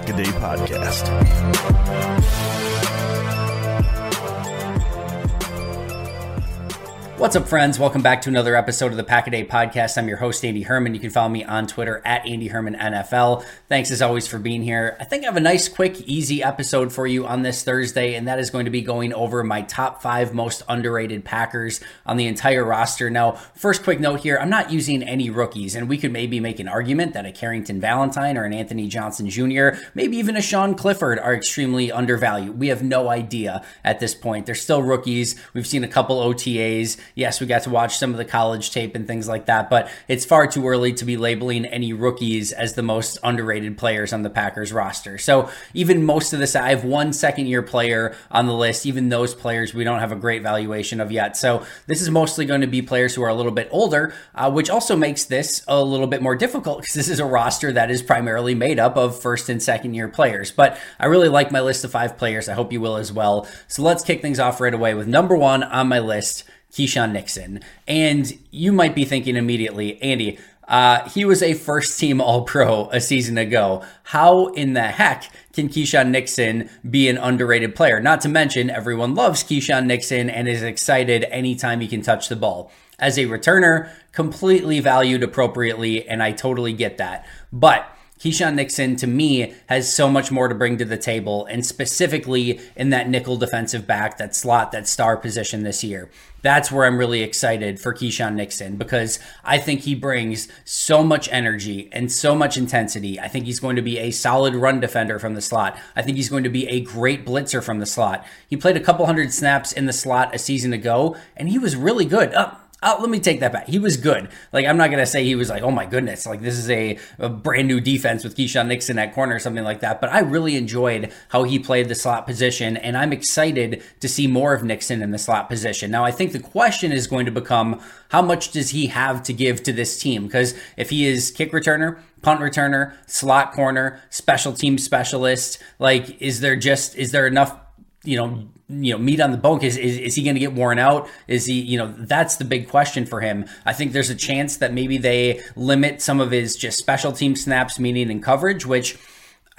Pack a Day Podcast. What's up, friends? Welcome back to another episode of the Pack a Day Podcast. I'm your host, Andy Herman. You can follow me on Twitter at Andy Herman NFL. Thanks as always for being here. I think I have a nice, quick, easy episode for you on this Thursday, and that is going to be going over my top five most underrated Packers on the entire roster. Now, first quick note here I'm not using any rookies, and we could maybe make an argument that a Carrington Valentine or an Anthony Johnson Jr., maybe even a Sean Clifford are extremely undervalued. We have no idea at this point. They're still rookies. We've seen a couple OTAs. Yes, we got to watch some of the college tape and things like that, but it's far too early to be labeling any rookies as the most underrated players on the Packers roster. So even most of this, I have one second year player on the list. Even those players we don't have a great valuation of yet. So this is mostly going to be players who are a little bit older, uh, which also makes this a little bit more difficult because this is a roster that is primarily made up of first and second year players. But I really like my list of five players. I hope you will as well. So let's kick things off right away with number one on my list. Keisean Nixon. And you might be thinking immediately, Andy, uh, he was a first team All Pro a season ago. How in the heck can Keisean Nixon be an underrated player? Not to mention, everyone loves Keisean Nixon and is excited anytime he can touch the ball. As a returner, completely valued appropriately, and I totally get that. But Keisean Nixon, to me, has so much more to bring to the table, and specifically in that nickel defensive back, that slot, that star position this year. That's where I'm really excited for Keisean Nixon because I think he brings so much energy and so much intensity. I think he's going to be a solid run defender from the slot. I think he's going to be a great blitzer from the slot. He played a couple hundred snaps in the slot a season ago, and he was really good. Oh, let me take that back. He was good. Like I'm not gonna say he was like, oh my goodness, like this is a, a brand new defense with Keisean Nixon at corner or something like that. But I really enjoyed how he played the slot position, and I'm excited to see more of Nixon in the slot position. Now I think the question is going to become how much does he have to give to this team? Because if he is kick returner, punt returner, slot corner, special team specialist, like is there just is there enough you know, you know, meat on the bone. Is, is, is he going to get worn out? Is he, you know, that's the big question for him. I think there's a chance that maybe they limit some of his just special team snaps, meaning in coverage, which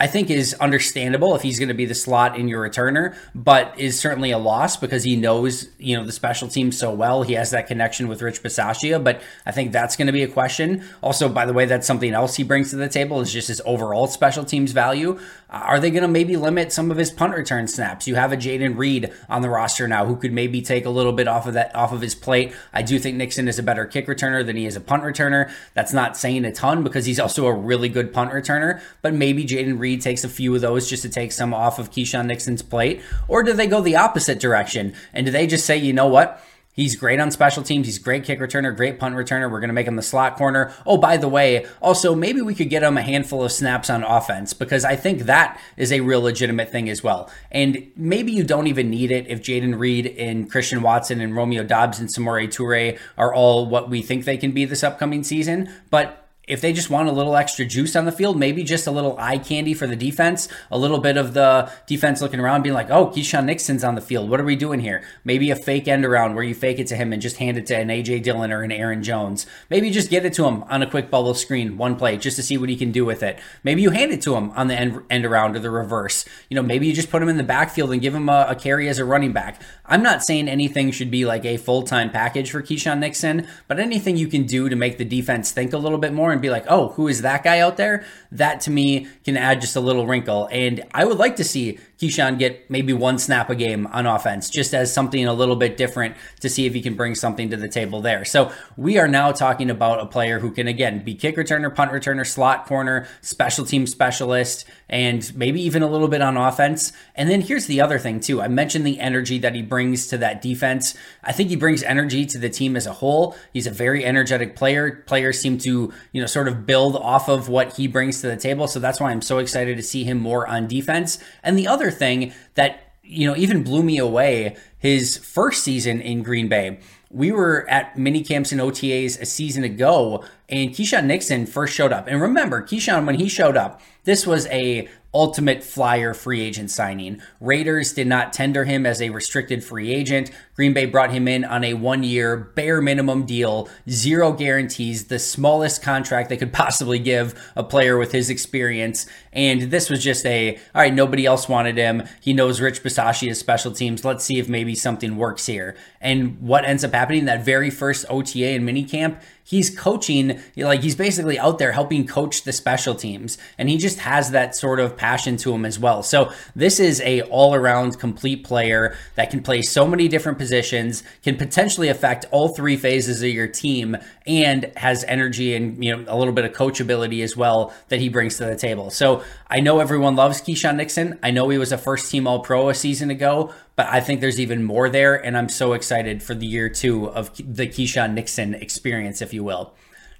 I think is understandable if he's going to be the slot in your returner, but is certainly a loss because he knows, you know, the special team so well. He has that connection with Rich Bisaccia, but I think that's going to be a question. Also, by the way, that's something else he brings to the table is just his overall special teams value. Are they going to maybe limit some of his punt return snaps? You have a Jayden Reed on the roster now who could maybe take a little bit off of that off of his plate. I do think Nixon is a better kick returner than he is a punt returner. That's not saying a ton because he's also a really good punt returner, but maybe Jayden Reed Takes a few of those just to take some off of Keisean Nixon's plate? Or do they go the opposite direction? And do they just say, you know what? He's great on special teams. He's great kick returner, great punt returner. We're going to make him the slot corner. Oh, by the way, also maybe we could get him a handful of snaps on offense because I think that is a real legitimate thing as well. And maybe you don't even need it if Jayden Reed and Christian Watson and Romeo Doubs and Samori Toure are all what we think they can be this upcoming season. But if they just want a little extra juice on the field, maybe just a little eye candy for the defense, a little bit of the defense looking around, being like, oh, Keisean Nixon's on the field. What are we doing here? Maybe a fake end around where you fake it to him and just hand it to an AJ Dillon or an Aaron Jones. Maybe just get it to him on a quick bubble screen, one play, just to see what he can do with it. Maybe you hand it to him on the end, end around or the reverse. You know, maybe you just put him in the backfield and give him a, a carry as a running back. I'm not saying anything should be like a full time package for Keisean Nixon, but anything you can do to make the defense think a little bit more and be like, oh, who is that guy out there? That to me can add just a little wrinkle. And I would like to see Keisean get maybe one snap a game on offense, just as something a little bit different to see if he can bring something to the table there. So we are now talking about a player who can, again, be kick returner, punt returner, slot corner, special team specialist, and maybe even a little bit on offense. And then here's the other thing, too. I mentioned the energy that he brings to that defense. I think he brings energy to the team as a whole. He's a very energetic player. Players seem to, you know, sort of build off of what he brings to the table. So that's why I'm so excited to see him more on defense. And the other thing that, you know, even blew me away his first season in Green Bay. We were at mini camps and OTAs a season ago, and Keisean Nixon first showed up. And remember, Keisean, when he showed up, this was a ultimate flyer free agent signing. Raiders did not tender him as a restricted free agent. Green Bay brought him in on a one year bare minimum deal, zero guarantees, the smallest contract they could possibly give a player with his experience. And this was just a, all right, nobody else wanted him. He knows Rich Bisaccia special teams. Let's see if maybe something works here. And what ends up happening that very first OTA and minicamp, he's coaching like he's basically out there helping coach the special teams and he just has that sort of passion to him as well. So this is a all-around complete player that can play so many different positions can potentially affect all three phases of your team and has energy and you know a little bit of coachability as well that he brings to the table. So i know everyone loves Keisean Nixon. I know he was a first team all pro a season ago but I think there's even more there, and I'm so excited for the year two of the Keisean Nixon experience, if you will.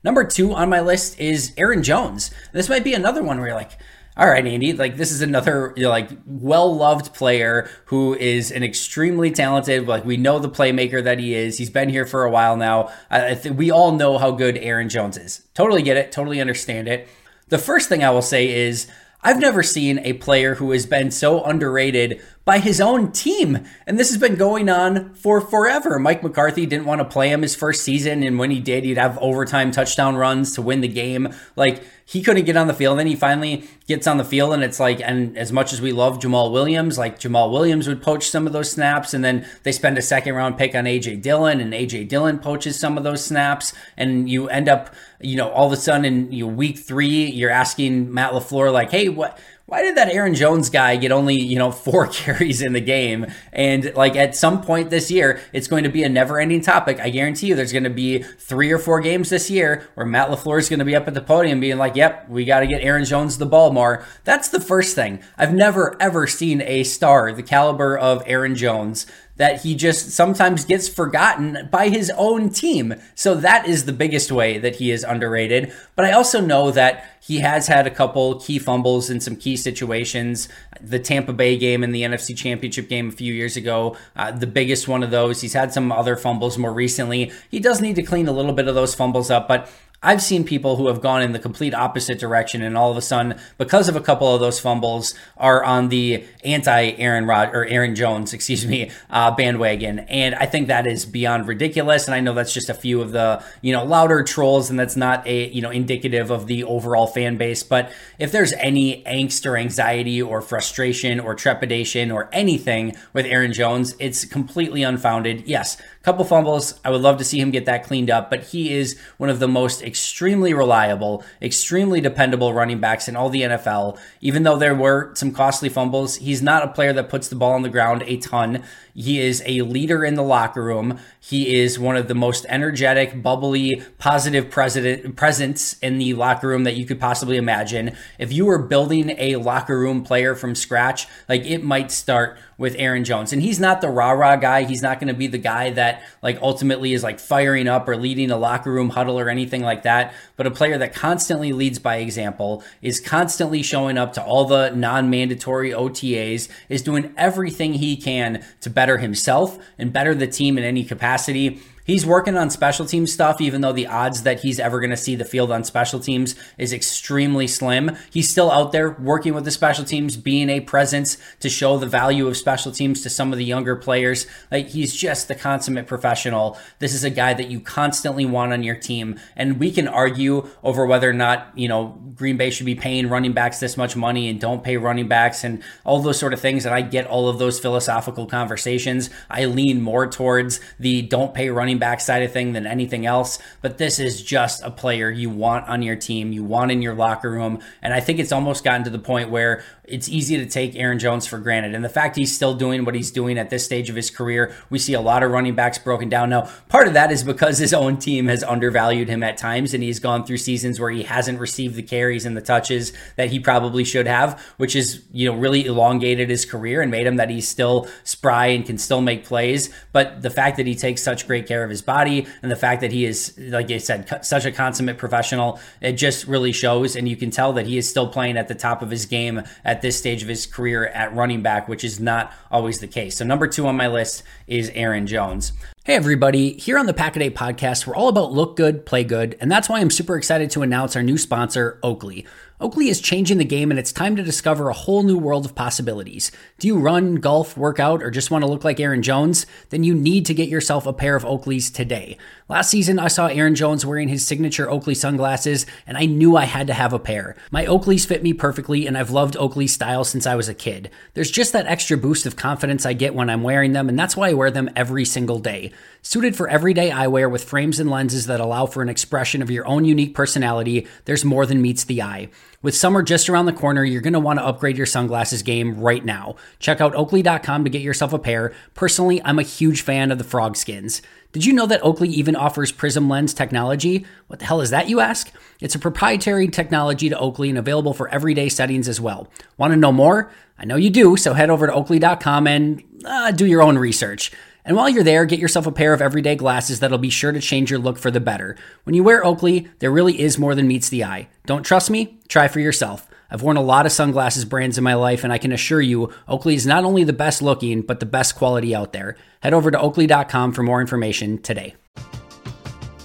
Number two on my list is Aaron Jones. This might be another one where you're like, all right, Andy, like this is another you know, like well-loved player who is an extremely talented, like we know the playmaker that he is. He's been here for a while now. I we all know how good Aaron Jones is. Totally get it, totally understand it. The first thing I will say is I've never seen a player who has been so underrated by his own team. And this has been going on for forever. Mike McCarthy didn't want to play him his first season. And when he did, he'd have overtime touchdown runs to win the game. Like, he couldn't get on the field. Then he finally gets on the field, and it's like, and as much as we love Jamaal Williams, like Jamaal Williams would poach some of those snaps, and then they spend a second round pick on AJ Dillon, and AJ Dillon poaches some of those snaps, and you end up, you know, all of a sudden in you know, week three, you're asking Matt LaFleur, like, hey, what why did that Aaron Jones guy get only, you know, four carries in the game? And like at some point this year, it's going to be a never ending topic. I guarantee you there's going to be three or four games this year where Matt LaFleur is going to be up at the podium being like, yep, we got to get Aaron Jones the ball more. That's the first thing. I've never, ever seen a star the caliber of Aaron Jones that he just sometimes gets forgotten by his own team. So that is the biggest way that he is underrated. But I also know that he has had a couple key fumbles in some key situations. The Tampa Bay game and the NFC Championship game a few years ago, uh, the biggest one of those. He's had some other fumbles more recently. He does need to clean a little bit of those fumbles up, but I've seen people who have gone in the complete opposite direction and all of a sudden, because of a couple of those fumbles, are on the anti Aaron Rod or Aaron Jones, excuse me, uh, bandwagon. And I think that is beyond ridiculous. And I know that's just a few of the, you know, louder trolls and that's not a, you know, indicative of the overall fan base. But if there's any angst or anxiety or frustration or trepidation or anything with Aaron Jones, it's completely unfounded. Yes, couple fumbles. I would love to see him get that cleaned up, but he is one of the most extremely reliable, extremely dependable running backs in all the NFL. Even though there were some costly fumbles, he's not a player that puts the ball on the ground a ton. He is a leader in the locker room. He is one of the most energetic, bubbly, positive president, presence in the locker room that you could possibly imagine. If you were building a locker room player from scratch, like it might start with Aaron Jones. And he's not the rah rah guy. He's not going to be the guy that like ultimately is like firing up or leading a locker room huddle or anything like that. But a player that constantly leads by example, is constantly showing up to all the non mandatory OTAs, is doing everything he can to better himself and better the team in any capacity. He's working on special team stuff, even though the odds that he's ever going to see the field on special teams is extremely slim. He's still out there working with the special teams, being a presence to show the value of special teams to some of the younger players. Like he's just the consummate professional. This is a guy that you constantly want on your team. And we can argue over whether or not, you know, Green Bay should be paying running backs this much money and don't pay running backs and all those sort of things. And I get all of those philosophical conversations. I lean more towards the don't pay running back side of thing than anything else. But this is just a player you want on your team, you want in your locker room. And I think it's almost gotten to the point where it's easy to take Aaron Jones for granted. And the fact he's still doing what he's doing at this stage of his career, we see a lot of running backs broken down. Now, part of that is because his own team has undervalued him at times, and he's gone through seasons where he hasn't received the carries and the touches that he probably should have, which is, you know, really elongated his career and made him that he's still spry and can still make plays. But the fact that he takes such great care of his body and the fact that he is, like I said, such a consummate professional, it just really shows. And you can tell that he is still playing at the top of his game at this stage of his career at running back, which is not always the case. So, number two on my list is Aaron Jones. Hey, everybody. Here on the Packaday podcast, we're all about look good, play good. And that's why I'm super excited to announce our new sponsor, Oakley. Oakley is changing the game and it's time to discover a whole new world of possibilities. Do you run, golf, work out, or just want to look like Aaron Jones? Then you need to get yourself a pair of Oakleys today. Last season, I saw Aaron Jones wearing his signature Oakley sunglasses, and I knew I had to have a pair. My Oakleys fit me perfectly, and I've loved Oakley style since I was a kid. There's just that extra boost of confidence I get when I'm wearing them, and that's why I wear them every single day. Suited for everyday eyewear with frames and lenses that allow for an expression of your own unique personality, there's more than meets the eye. With summer just around the corner, you're going to want to upgrade your sunglasses game right now. Check out oakley.com to get yourself a pair. Personally, I'm a huge fan of the frog skins. Did you know that Oakley even offers prism lens technology? What the hell is that, you ask? It's a proprietary technology to Oakley and available for everyday settings as well. Want to know more? I know you do, so head over to oakley.com and uh, do your own research. And while you're there, get yourself a pair of everyday glasses that'll be sure to change your look for the better. When you wear Oakley, there really is more than meets the eye. Don't trust me? Try for yourself. I've worn a lot of sunglasses brands in my life, and I can assure you, Oakley is not only the best looking, but the best quality out there. Head over to oakley.com for more information today.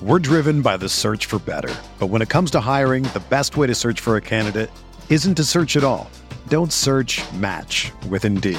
We're driven by the search for better. But when it comes to hiring, the best way to search for a candidate isn't to search at all. Don't search match with Indeed.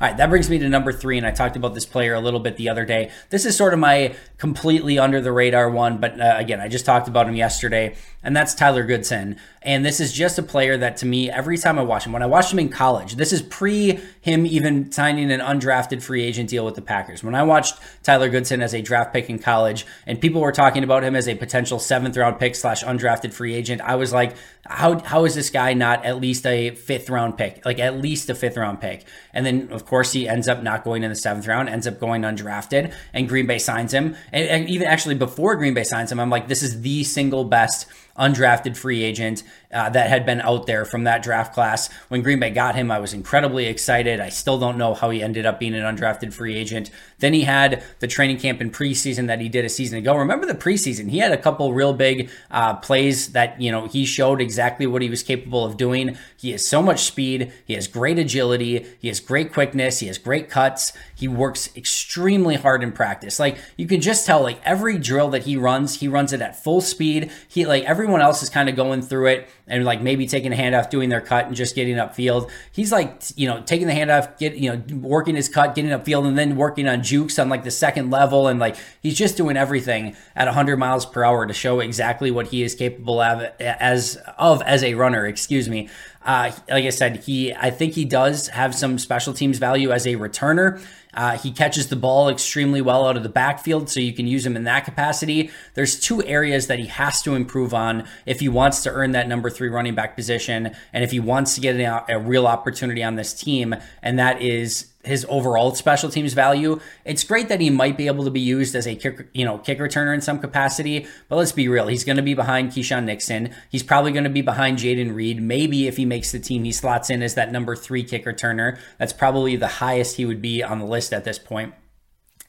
All right, that brings me to number three, and I talked about this player a little bit the other day. This is sort of my completely under the radar one, but uh, again, I just talked about him yesterday, and that's Tyler Goodson. And this is just a player that to me, every time I watch him, when I watched him in college, this is pre him even signing an undrafted free agent deal with the Packers. When I watched Tyler Goodson as a draft pick in college, and people were talking about him as a potential seventh round pick slash undrafted free agent, I was like, how, how is this guy not at least a fifth round pick? Like at least a fifth round pick. And then, of course, he ends up not going in the seventh round, ends up going undrafted, and Green Bay signs him. And, and even actually before Green Bay signs him, I'm like, this is the single best undrafted free agent uh, that had been out there from that draft class. When Green Bay got him, I was incredibly excited. I still don't know how he ended up being an undrafted free agent. Then he had the training camp in preseason that he did a season ago. Remember the preseason? He had a couple real big uh, plays that, you know, he showed exactly what he was capable of doing. He has so much speed. He has great agility. He has great quickness. He has great cuts. He works extremely hard in practice. Like you can just tell, like every drill that he runs, he runs it at full speed. He like everyone else is kind of going through it and like maybe taking a handoff, doing their cut and just getting upfield. He's like, you know, taking the handoff, get, you know, working his cut, getting upfield and then working on jukes on like the second level. And like, he's just doing everything at 100 miles per hour to show exactly what he is capable of as, of as a runner, excuse me. Uh, like I said, he I think he does have some special teams value as a returner. Uh, he catches the ball extremely well out of the backfield, so you can use him in that capacity. There's two areas that he has to improve on if he wants to earn that number three running back position, and if he wants to get a, a real opportunity on this team, and that is his overall special teams value. It's great that he might be able to be used as a kick, you know, kick returner in some capacity, but let's be real. He's going to be behind Keisean Nixon. He's probably going to be behind Jayden Reed. Maybe if he makes the team, he slots in as that number three kick returner. That's probably the highest he would be on the list at this point.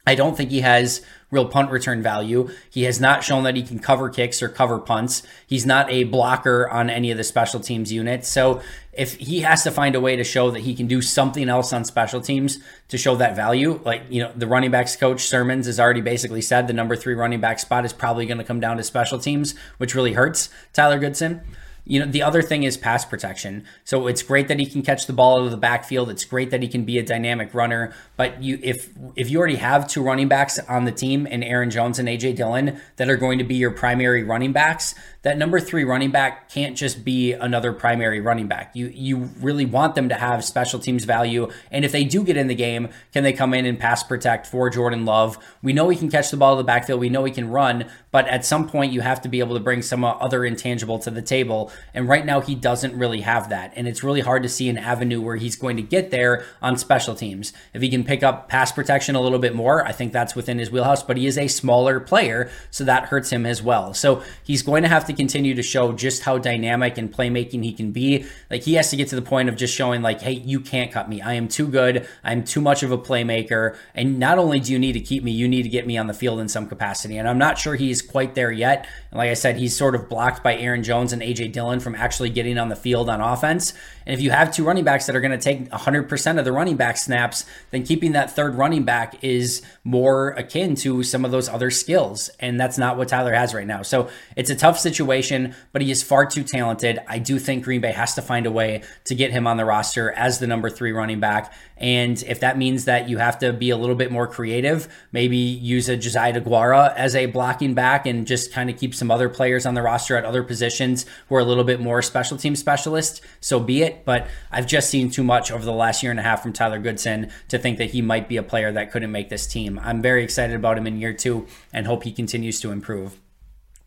I don't think he has real punt return value. He has not shown that he can cover kicks or cover punts. He's not a blocker on any of the special teams units. So if he has to find a way to show that he can do something else on special teams to show that value, like, you know, the running backs coach Sirmans has already basically said the number three running back spot is probably going to come down to special teams, which really hurts Tyler Goodson. You know, the other thing is pass protection. So it's great that he can catch the ball out of the backfield. It's great that he can be a dynamic runner. But you, if if you already have two running backs on the team, and Aaron Jones and AJ Dillon, that are going to be your primary running backs, that number three running back can't just be another primary running back. You you really want them to have special teams value. And if they do get in the game, can they come in and pass protect for Jordan Love? We know he can catch the ball to the backfield. We know he can run, but at some point you have to be able to bring some other intangible to the table. And right now he doesn't really have that. And it's really hard to see an avenue where he's going to get there on special teams. If he can pick up pass protection a little bit more, I think that's within his wheelhouse, but he is a smaller player, so that hurts him as well. So he's going to have to continue to show just how dynamic and playmaking he can be. Like he has to get to the point of just showing like, hey, you can't cut me. I am too good. I'm too much of a playmaker. And not only do you need to keep me, you need to get me on the field in some capacity. And I'm not sure he's quite there yet. And like I said, he's sort of blocked by Aaron Jones and AJ Dillon from actually getting on the field on offense. And if you have two running backs that are going to take 100% of the running back snaps, then keeping that third running back is more akin to some of those other skills. And that's not what Tyler has right now. So it's a tough situation, but he is far too talented. I do think Green Bay has to find a way to get him on the roster as the number three running back. And if that means that you have to be a little bit more creative, maybe use a Josiah DeGuara as a blocking back and just kind of keep some other players on the roster at other positions who are a little bit more special team specialists, so be it. But I've just seen too much over the last year and a half from Tyler Goodson to think that he might be a player that couldn't make this team. I'm very excited about him in year two and hope he continues to improve.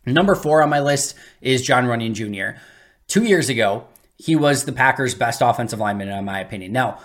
Number four on my list is John Runyan Jr. Two years ago, he was the Packers' best offensive lineman, in my opinion. Now,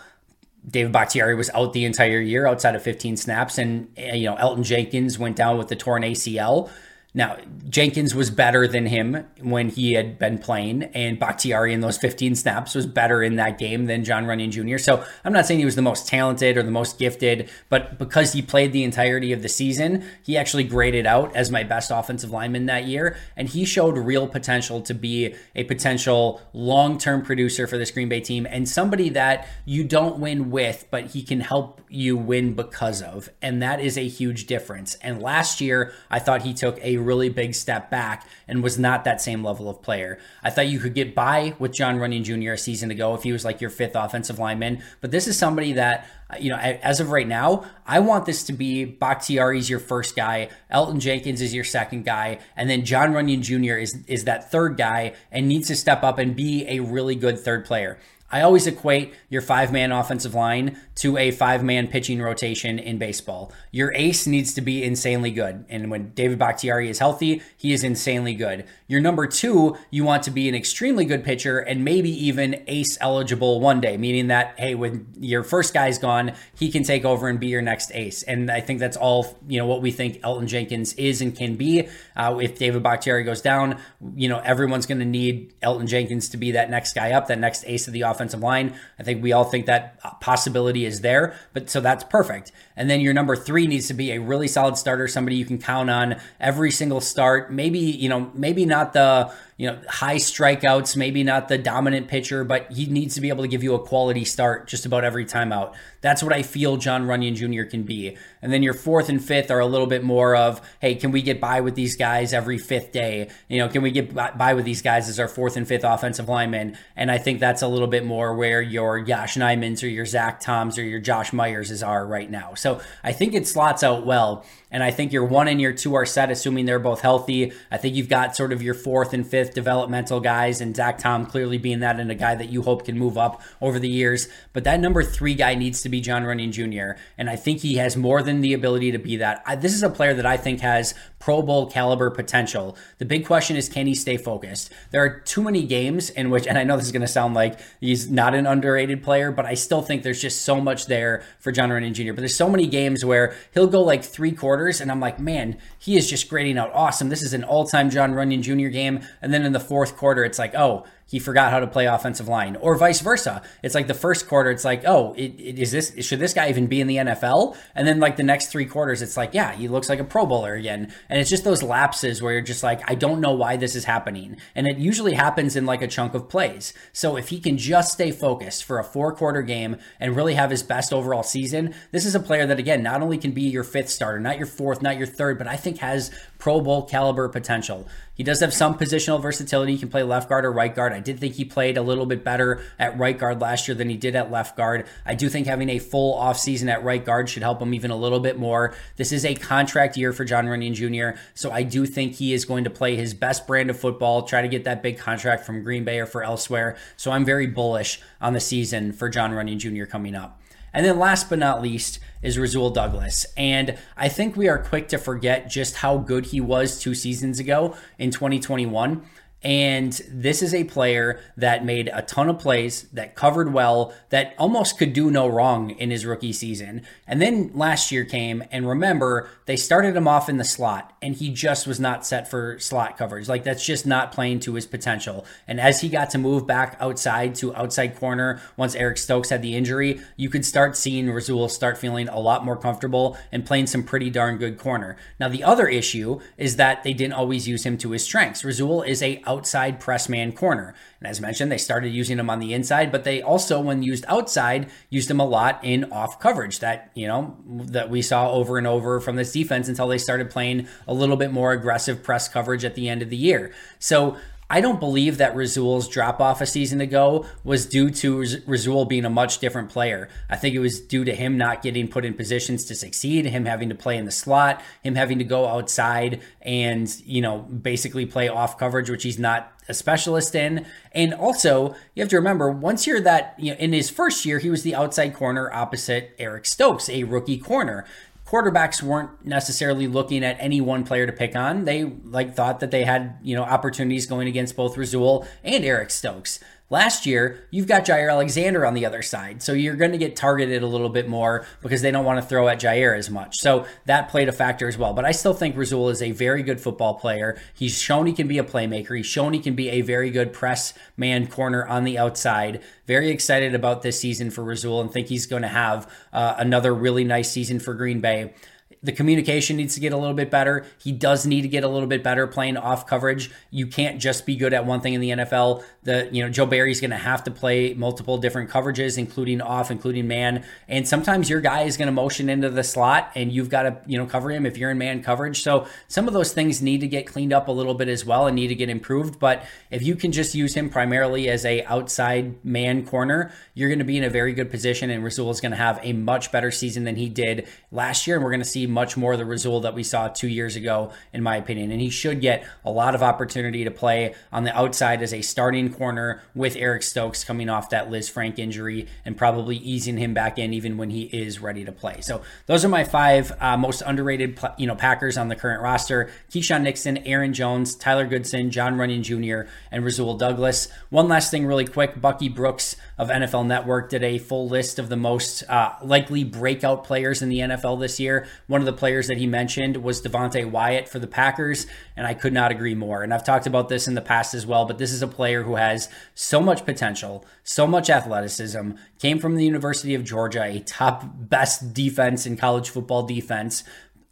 David Bakhtiari was out the entire year outside of 15 snaps, and eh, you know Elgton Jenkins went down with the torn ACL. Now, Jenkins was better than him when he had been playing, and Bakhtiari in those 15 snaps was better in that game than John Runyan Jr. So I'm not saying he was the most talented or the most gifted, but because he played the entirety of the season, he actually graded out as my best offensive lineman that year, and he showed real potential to be a potential long term producer for this Green Bay team and somebody that you don't win with, but he can help you win because of. And that is a huge difference. And last year, I thought he took a really big step back and was not that same level of player. I thought you could get by with John Runyan Jr. a season ago if he was like your fifth offensive lineman, but this is somebody that you know, as of right now, I want this to be Bakhtiari's your first guy, Elgton Jenkins is your second guy, and then John Runyan Jr. is is that third guy and needs to step up and be a really good third player. I always equate your five man offensive line to a five man pitching rotation in baseball. Your ace needs to be insanely good. And when David Bakhtiari is healthy, he is insanely good. Your number two, you want to be an extremely good pitcher and maybe even ace eligible one day, meaning that, hey, when your first guy's gone, he can take over and be your next ace. And I think that's all, you know, what we think Elgton Jenkins is and can be. Uh, if David Bakhtiari goes down, you know, everyone's going to need Elgton Jenkins to be that next guy up, that next ace of the offensive line. I think we all think that possibility is there, but so that's perfect. And then your number three needs to be a really solid starter, somebody you can count on every single start. Maybe, you know, maybe not the you know, high strikeouts, maybe not the dominant pitcher, but he needs to be able to give you a quality start just about every time out. That's what I feel John Runyan Jr. can be. And then your fourth and fifth are a little bit more of, hey, can we get by with these guys every fifth day? You know, can we get by with these guys as our fourth and fifth offensive linemen? And I think that's a little bit more where your Yosh Nijmans or your Zach Toms or your Josh Myers are right now. So I think it slots out well. And I think your one and your two are set, assuming they're both healthy. I think you've got sort of your fourth and fifth developmental guys, and Zach Tom clearly being that and a guy that you hope can move up over the years. But that number three guy needs to be John Runyan Jr., and I think he has more than the ability to be that. I, this is a player that I think has Pro Bowl caliber potential. The big question is can he stay focused? There are too many games in which, and I know this is going to sound like he's not an underrated player, but I still think there's just so much there for John Runyan Jr. But there's so many games where he'll go like three quarters, and I'm like, man, he is just grading out awesome. This is an all time John Runyan Jr. game. And then in the fourth quarter, it's like, oh, he forgot how to play offensive line, or vice versa. It's like the first quarter, it's like, oh, it, it, is this should this guy even be in the NFL? And then like the next three quarters, it's like, yeah, he looks like a Pro Bowler again. And it's just those lapses where you're just like, I don't know why this is happening, and it usually happens in like a chunk of plays. So if he can just stay focused for a four quarter game and really have his best overall season, this is a player that again not only can be your fifth starter, not your fourth, not your third, but I think has Pro Bowl caliber potential. He does have some positional versatility. He can play left guard or right guard. I did think he played a little bit better at right guard last year than he did at left guard. I do think having a full offseason at right guard should help him even a little bit more. This is a contract year for John Runyan Jr., so I do think he is going to play his best brand of football, try to get that big contract from Green Bay or for elsewhere. So I'm very bullish on the season for John Runyan Jr. coming up. And then last but not least is Rasul Douglas. And I think we are quick to forget just how good he was two seasons ago in 2021. And this is a player that made a ton of plays, that covered well, that almost could do no wrong in his rookie season. And then last year came, and remember, they started him off in the slot, and he just was not set for slot coverage. Like, that's just not playing to his potential. And as he got to move back outside to outside corner, once Eric Stokes had the injury, you could start seeing Rasul start feeling a lot more comfortable and playing some pretty darn good corner. Now, the other issue is that they didn't always use him to his strengths. Rasul is a outside press man corner. And as mentioned, they started using him on the inside, but they also, when used outside, used him a lot in off coverage that, you know, that we saw over and over from this defense until they started playing a little bit more aggressive press coverage at the end of the year. So I don't believe that Rasul's drop off a season ago was due to Rasul being a much different player. I think it was due to him not getting put in positions to succeed, him having to play in the slot, him having to go outside and, you know, basically play off coverage, which he's not a specialist in. And also, you have to remember, once you're that, you know, in his first year, he was the outside corner opposite Eric Stokes, a rookie corner quarterbacks weren't necessarily looking at any one player to pick on. They like thought that they had, you know, opportunities going against both Rasul and Eric Stokes. Last year, you've got Jaire Alexander on the other side. So you're going to get targeted a little bit more because they don't want to throw at Jaire as much. So that played a factor as well. But I still think Rasul is a very good football player. He's shown he can be a playmaker. He's shown he can be a very good press man corner on the outside. Very excited about this season for Rasul and think he's going to have uh, another really nice season for Green Bay. The communication needs to get a little bit better. He does need to get a little bit better playing off coverage. You can't just be good at one thing in the NFL. The you know Joe Barry's going to have to play multiple different coverages, including off, including man. And sometimes your guy is going to motion into the slot, and you've got to you know cover him if you're in man coverage. So some of those things need to get cleaned up a little bit as well, and need to get improved. But if you can just use him primarily as a outside man corner, you're going to be in a very good position. And Rasul is going to have a much better season than he did last year, and we're going to see much more the Rasul that we saw two years ago, in my opinion. And he should get a lot of opportunity to play on the outside as a starting corner with Eric Stokes coming off that Lisfranc injury and probably easing him back in even when he is ready to play. So those are my five uh, most underrated, you know, Packers on the current roster: Keisean Nixon, Aaron Jones, Tyler Goodson, John Runyan Jr., and Rasul Douglas. One last thing, really quick: Bucky Brooks of NFL Network did a full list of the most uh, likely breakout players in the NFL this year. One of the players that he mentioned was Devonte Wyatt for the Packers, and I could not agree more. And I've talked about this in the past as well, but this is a player who has so much potential, so much athleticism, came from the University of Georgia, a top best defense in college football defense,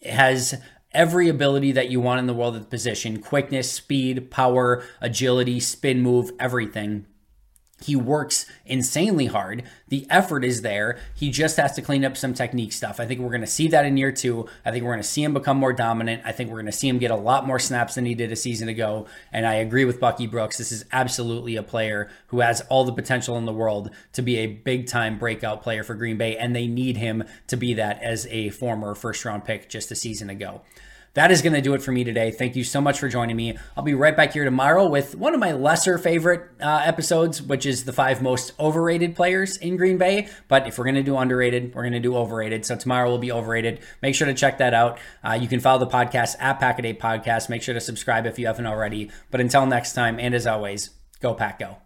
has every ability that you want in the world of the position quickness, speed, power, agility, spin move, everything. He works insanely hard. The effort is there. He just has to clean up some technique stuff. I think we're going to see that in year two. I think we're going to see him become more dominant. I think we're going to see him get a lot more snaps than he did a season ago. And I agree with Bucky Brooks. This is absolutely a player who has all the potential in the world to be a big time breakout player for Green Bay. And they need him to be that as a former first round pick just a season ago that is going to do it for me today. Thank you so much for joining me. I'll be right back here tomorrow with one of my lesser favorite uh, episodes, which is the five most overrated players in Green Bay. But if we're going to do underrated, we're going to do overrated. So tomorrow will be overrated. Make sure to check that out. Uh, you can follow the podcast at Packaday Podcast. Make sure to subscribe if you haven't already. But until next time, and as always, go Pack Go.